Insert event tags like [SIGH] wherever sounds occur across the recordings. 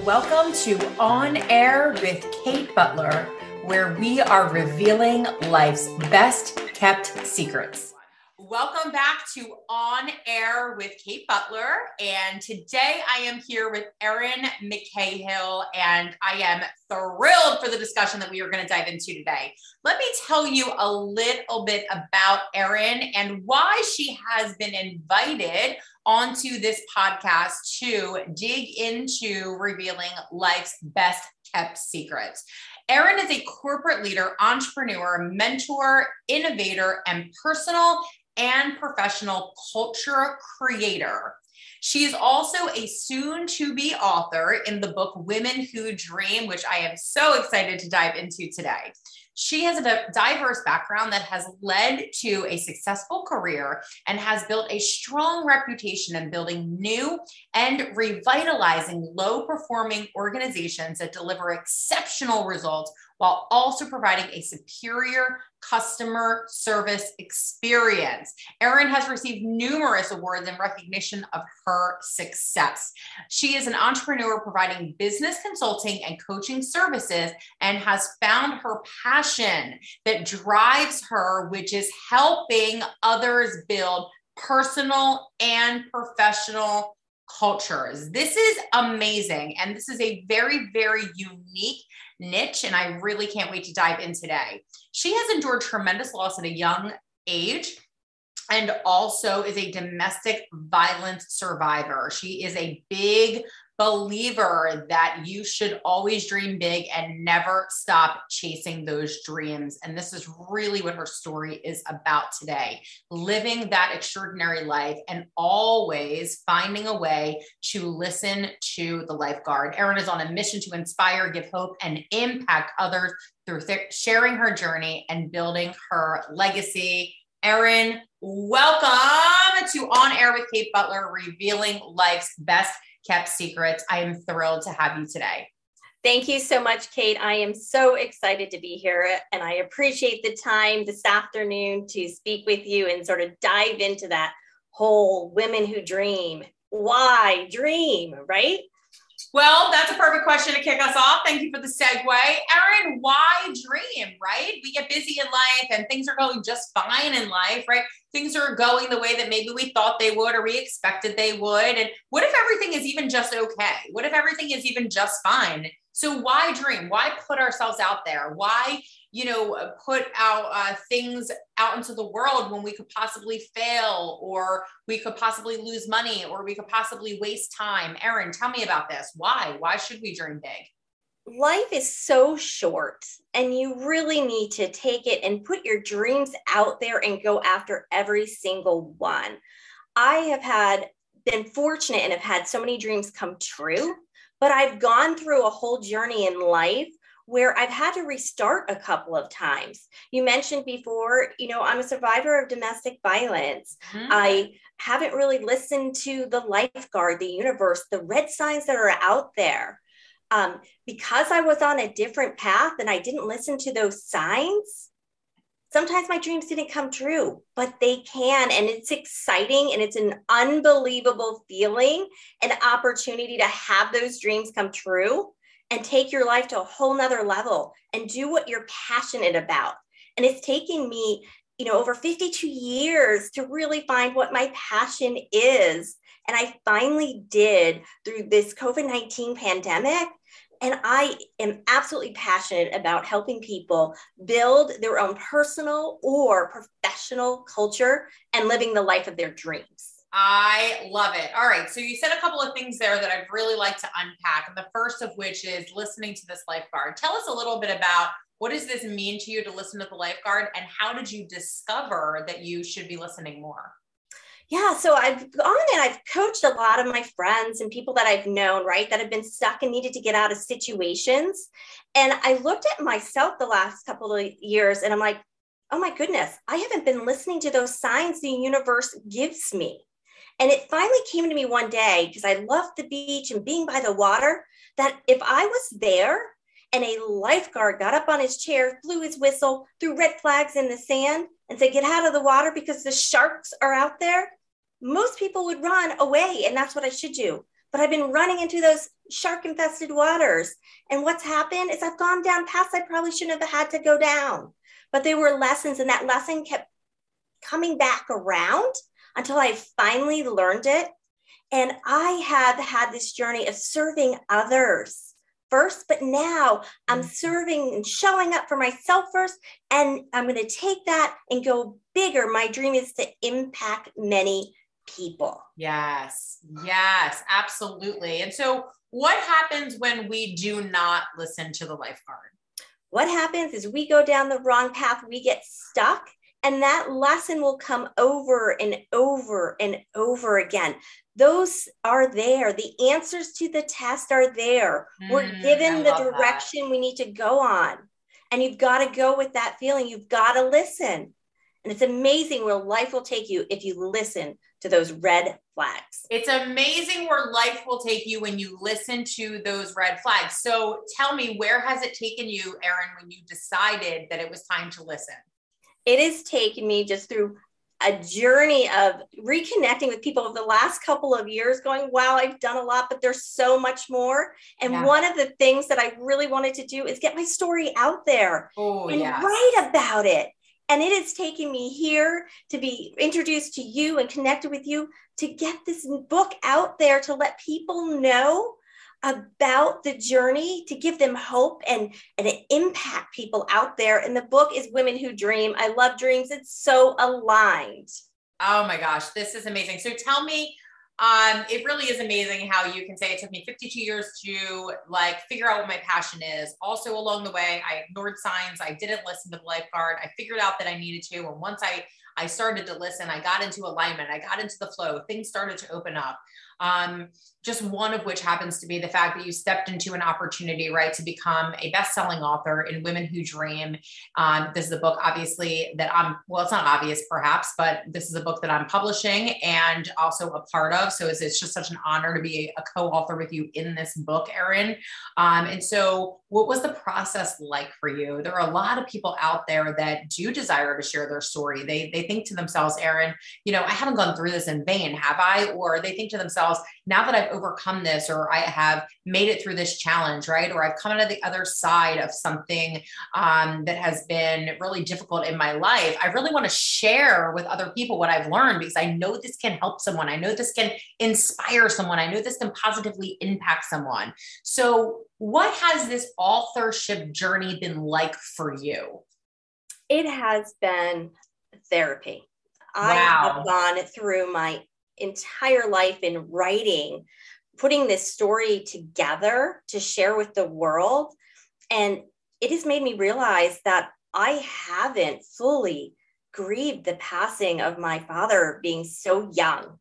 Welcome to On Air with Kate Butler, where we are revealing life's best kept secrets. Welcome back to On Air with Kate Butler. And today I am here with Erin McCahill, and I am thrilled for the discussion that we are going to dive into today. Let me tell you a little bit about Erin and why she has been invited onto this podcast to dig into revealing life's best kept secrets. Erin is a corporate leader, entrepreneur, mentor, innovator, and personal and professional culture creator. She is also a soon to be author in the book Women Who Dream, which I am so excited to dive into today. She has a diverse background that has led to a successful career and has built a strong reputation in building new and revitalizing low performing organizations that deliver exceptional results while also providing a superior customer service experience. Erin has received numerous awards in recognition of her success. She is an entrepreneur providing business consulting and coaching services and has found her passion that drives her, which is helping others build personal and professional cultures. This is amazing. And this is a very, very unique niche. And I really can't wait to dive in today. She has endured tremendous loss at a young age and also is a domestic violence survivor. She is a big believer that you should always dream big and never stop chasing those dreams. And this is really what her story is about today living that extraordinary life and always finding a way to listen to the lifeguard. Erin is on a mission to inspire, give hope, and impact others through th- sharing her journey and building her legacy. Erin, welcome to On Air with Kate Butler, revealing life's best kept secrets. I am thrilled to have you today. Thank you so much, Kate. I am so excited to be here and I appreciate the time this afternoon to speak with you and sort of dive into that whole women who dream. Why dream, right? Well, that's a perfect question to kick us off. Thank you for the segue. Erin, why dream, right? We get busy in life and things are going just fine in life, right? Things are going the way that maybe we thought they would or we expected they would. And what if everything is even just okay? What if everything is even just fine? So why dream? Why put ourselves out there? Why you know, uh, put out uh, things out into the world when we could possibly fail or we could possibly lose money or we could possibly waste time. Erin, tell me about this. Why? Why should we dream big? Life is so short, and you really need to take it and put your dreams out there and go after every single one. I have had been fortunate and have had so many dreams come true, but I've gone through a whole journey in life where I've had to restart a couple of times. You mentioned before, you know, I'm a survivor of domestic violence. Mm-hmm. I haven't really listened to the lifeguard, the universe, the red signs that are out there. Um, because I was on a different path and I didn't listen to those signs, sometimes my dreams didn't come true, but they can. And it's exciting and it's an unbelievable feeling, an opportunity to have those dreams come true and take your life to a whole nother level and do what you're passionate about. And it's taken me, you know, over 52 years to really find what my passion is. And I finally did through this COVID 19 pandemic. And I am absolutely passionate about helping people build their own personal or professional culture and living the life of their dreams. I love it. All right. So you said a couple of things there that I'd really like to unpack. And the first of which is listening to this lifeguard. Tell us a little bit about what does this mean to you to listen to the lifeguard and how did you discover that you should be listening more? Yeah, so I've gone and I've coached a lot of my friends and people that I've known, right, that have been stuck and needed to get out of situations. And I looked at myself the last couple of years and I'm like, oh my goodness, I haven't been listening to those signs the universe gives me. And it finally came to me one day because I loved the beach and being by the water that if I was there and a lifeguard got up on his chair, blew his whistle, threw red flags in the sand, and said, Get out of the water because the sharks are out there, most people would run away. And that's what I should do. but I've been running into those shark infested waters. And what's happened is I've gone down paths I probably shouldn't have had to go down. But they were lessons, and that lesson kept coming back around until I finally learned it. And I have had this journey of serving others first, but now I'm mm-hmm. serving and showing up for myself first. And I'm going to take that and go bigger. My dream is to impact many people. Yes, yes, absolutely. And so, what happens when we do not listen to the lifeguard? What happens is we go down the wrong path, we get stuck, and that lesson will come over and over and over again. Those are there. The answers to the test are there. Mm, We're given the direction that. we need to go on. And you've got to go with that feeling. You've got to listen. And it's amazing where life will take you if you listen to those red flags. It's amazing where life will take you when you listen to those red flags. So tell me, where has it taken you, Erin, when you decided that it was time to listen? It has taken me just through a journey of reconnecting with people over the last couple of years going wow i've done a lot but there's so much more and yeah. one of the things that i really wanted to do is get my story out there oh, and yes. write about it and it has taken me here to be introduced to you and connected with you to get this book out there to let people know about the journey to give them hope and and impact people out there and the book is women who dream i love dreams it's so aligned oh my gosh this is amazing so tell me um, it really is amazing how you can say it took me 52 years to like figure out what my passion is. Also, along the way, I ignored signs. I didn't listen to the lifeguard. I figured out that I needed to. And once I I started to listen, I got into alignment. I got into the flow. Things started to open up. Um, just one of which happens to be the fact that you stepped into an opportunity, right, to become a best-selling author in Women Who Dream. Um, this is a book, obviously, that I'm well, it's not obvious, perhaps, but this is a book that I'm publishing and also a part of. So it's, it's just such an honor to be a co-author with you in this book, Erin. Um, and so, what was the process like for you? There are a lot of people out there that do desire to share their story. They they think to themselves, Erin, you know, I haven't gone through this in vain, have I? Or they think to themselves, now that I've overcome this or I have made it through this challenge, right? Or I've come out of the other side of something um, that has been really difficult in my life. I really want to share with other people what I've learned because I know this can help someone. I know this can inspire someone. I know this can positively impact someone. So, what has this authorship journey been like for you? It has been therapy. Wow. I have gone through my entire life in writing, putting this story together to share with the world. And it has made me realize that I haven't fully grieved the passing of my father being so young.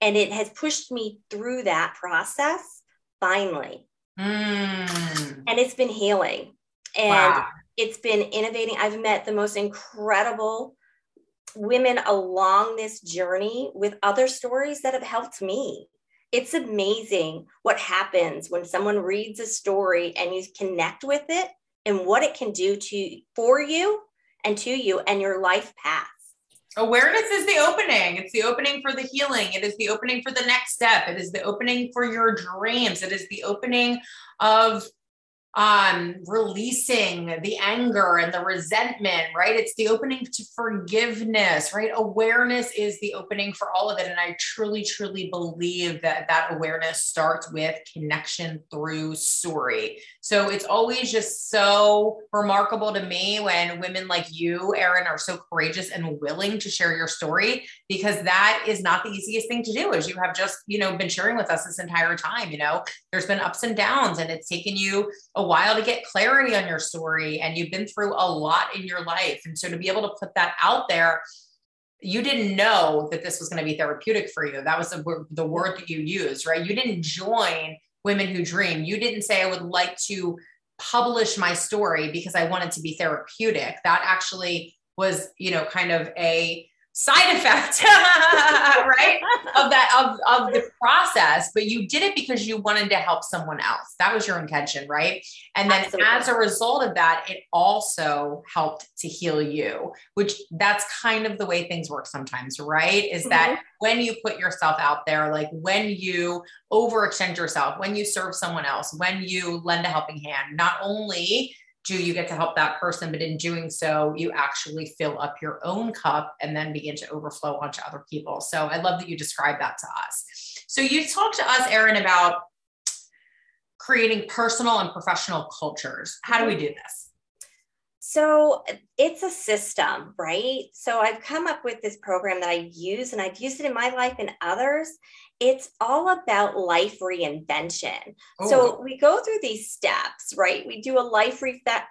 And it has pushed me through that process finally. Mm. And it's been healing. And wow. it's been innovating. I've met the most incredible women along this journey with other stories that have helped me. It's amazing what happens when someone reads a story and you connect with it and what it can do to for you and to you and your life path. Awareness is the opening. It's the opening for the healing. It is the opening for the next step. It is the opening for your dreams. It is the opening of um, releasing the anger and the resentment, right? It's the opening to forgiveness, right? Awareness is the opening for all of it. And I truly, truly believe that that awareness starts with connection through story. So it's always just so remarkable to me when women like you, Erin, are so courageous and willing to share your story because that is not the easiest thing to do as you have just, you know, been sharing with us this entire time. You know, there's been ups and downs and it's taken you a while to get clarity on your story and you've been through a lot in your life. And so to be able to put that out there, you didn't know that this was going to be therapeutic for you. That was the, the word that you used, right? You didn't join Women Who Dream. You didn't say, I would like to publish my story because I wanted to be therapeutic. That actually was, you know, kind of a side effect [LAUGHS] right of that of, of the process but you did it because you wanted to help someone else that was your intention right and then Absolutely. as a result of that it also helped to heal you which that's kind of the way things work sometimes right is mm-hmm. that when you put yourself out there like when you overextend yourself when you serve someone else when you lend a helping hand not only do you get to help that person? But in doing so you actually fill up your own cup and then begin to overflow onto other people. So i love that you described that to us. So you talked to us erin about creating personal and professional cultures. How do we do this so it's a system, right? So I've come up with this program that I use and I've used it in my life and others. It's all about life reinvention. Oh. So we go through these steps, right? We do a life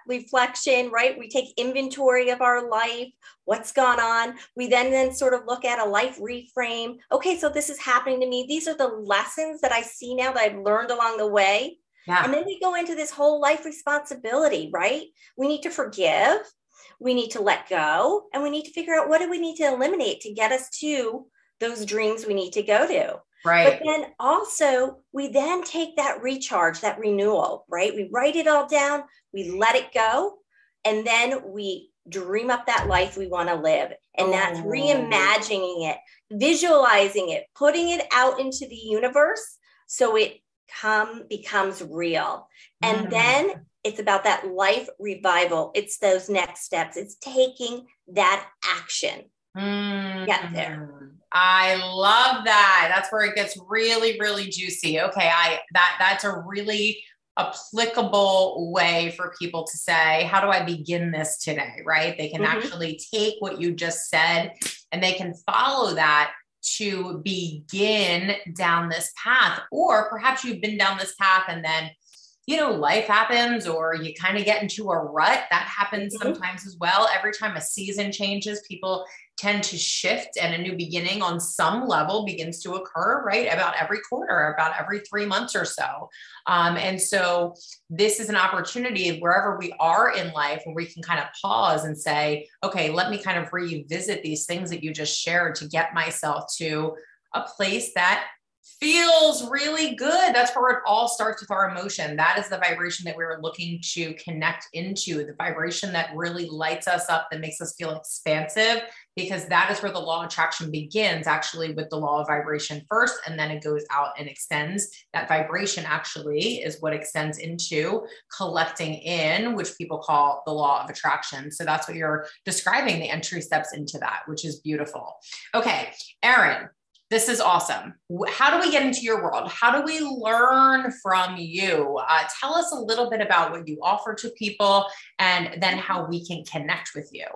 reflection, right? We take inventory of our life, what's gone on. We then then sort of look at a life reframe. Okay, so this is happening to me. These are the lessons that I see now that I've learned along the way yeah. And then we go into this whole life responsibility, right? We need to forgive, we need to let go, and we need to figure out what do we need to eliminate to get us to those dreams we need to go to. Right. But then also, we then take that recharge, that renewal, right? We write it all down, we let it go, and then we dream up that life we want to live. And oh. that's reimagining it, visualizing it, putting it out into the universe so it come becomes real. And mm. then it's about that life revival. It's those next steps. It's taking that action. Mm. Get there. I love that. That's where it gets really, really juicy. Okay, I that that's a really applicable way for people to say, how do I begin this today? Right? They can mm-hmm. actually take what you just said and they can follow that to begin down this path. Or perhaps you've been down this path and then, you know, life happens or you kind of get into a rut. That happens mm-hmm. sometimes as well. Every time a season changes, people tend to shift and a new beginning on some level begins to occur, right? About every quarter, about every three months or so. Um, and so this is an opportunity wherever we are in life where we can kind of pause and say, okay, let me kind of revisit these things that you just shared to get myself to a place that feels really good. That's where it all starts with our emotion. That is the vibration that we are looking to connect into, the vibration that really lights us up, that makes us feel expansive, because that is where the law of attraction begins, actually, with the law of vibration first, and then it goes out and extends. That vibration actually is what extends into collecting in, which people call the law of attraction. So that's what you're describing the entry steps into that, which is beautiful. Okay, Erin, this is awesome. How do we get into your world? How do we learn from you? Uh, tell us a little bit about what you offer to people and then how we can connect with you.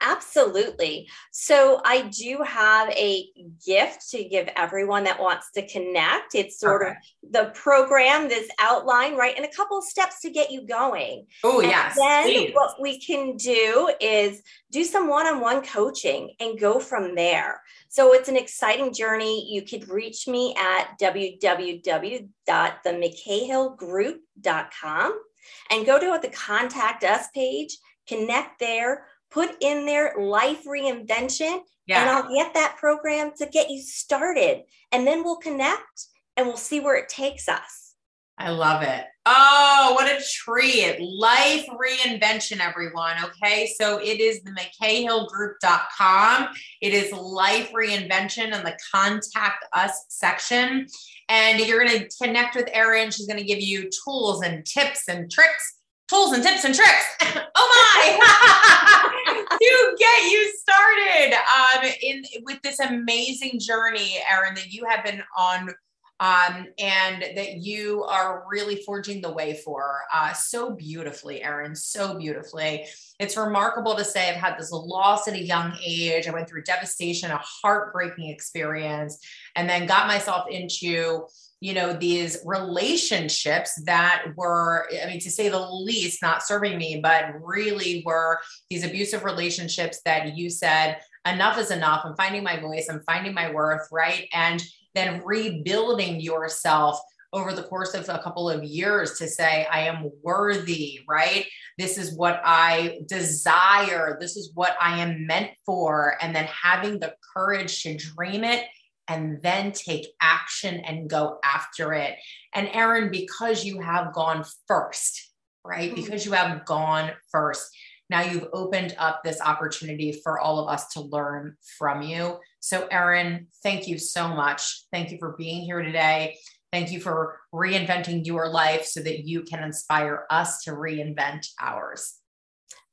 Absolutely. So I do have a gift to give everyone that wants to connect. It's sort okay. of the program, this outline, right? And a couple of steps to get you going. Oh, yes. Then please. what we can do is do some one-on-one coaching and go from there. So it's an exciting journey. You could reach me at www.themccahillgroup.com and go to the contact us page, connect there put in there life reinvention yeah. and I'll get that program to get you started. And then we'll connect and we'll see where it takes us. I love it. Oh, what a treat. Life reinvention, everyone. Okay. So it is the mccahillgroup.com. It is life reinvention in the contact us section. And you're going to connect with Erin. She's going to give you tools and tips and tricks tools and tips and tricks. [LAUGHS] oh my! [LAUGHS] to get you started um, in with this amazing journey, Erin, that you have been on. Um, and that you are really forging the way for uh, so beautifully, Erin, so beautifully. It's remarkable to say I've had this loss at a young age. I went through devastation, a heartbreaking experience, and then got myself into you know these relationships that were i mean to say the least not serving me but really were these abusive relationships that you said enough is enough i'm finding my voice i'm finding my worth right and then rebuilding yourself over the course of a couple of years to say, I am worthy, right? This is what I desire. This is what I am meant for. And then having the courage to dream it and then take action and go after it. And Erin, because you have gone first, right? Mm-hmm. Because you have gone first, now you've opened up this opportunity for all of us to learn from you. So, Erin, thank you so much. Thank you for being here today. Thank you for reinventing your life so that you can inspire us to reinvent ours.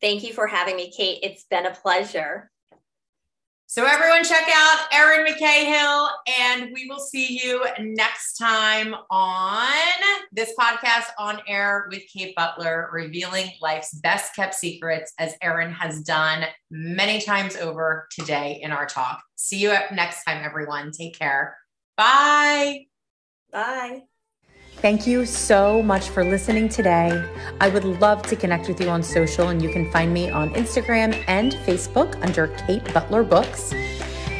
Thank you for having me, Kate. It's been a pleasure. So, everyone, check out Erin McCahill, and we will see you next time on this podcast on air with Kate Butler, revealing life's best kept secrets, as Erin has done many times over today in our talk. See you next time, everyone. Take care. Bye. Bye. Thank you so much for listening today. I would love to connect with you on social, and you can find me on Instagram and Facebook under Kate Butler Books.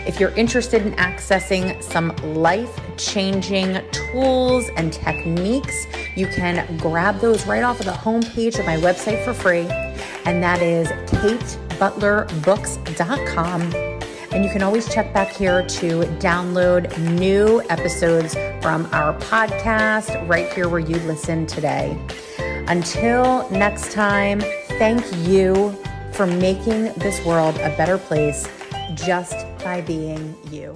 If you're interested in accessing some life changing tools and techniques, you can grab those right off of the homepage of my website for free, and that is katebutlerbooks.com. And you can always check back here to download new episodes from our podcast right here where you listen today. Until next time, thank you for making this world a better place just by being you.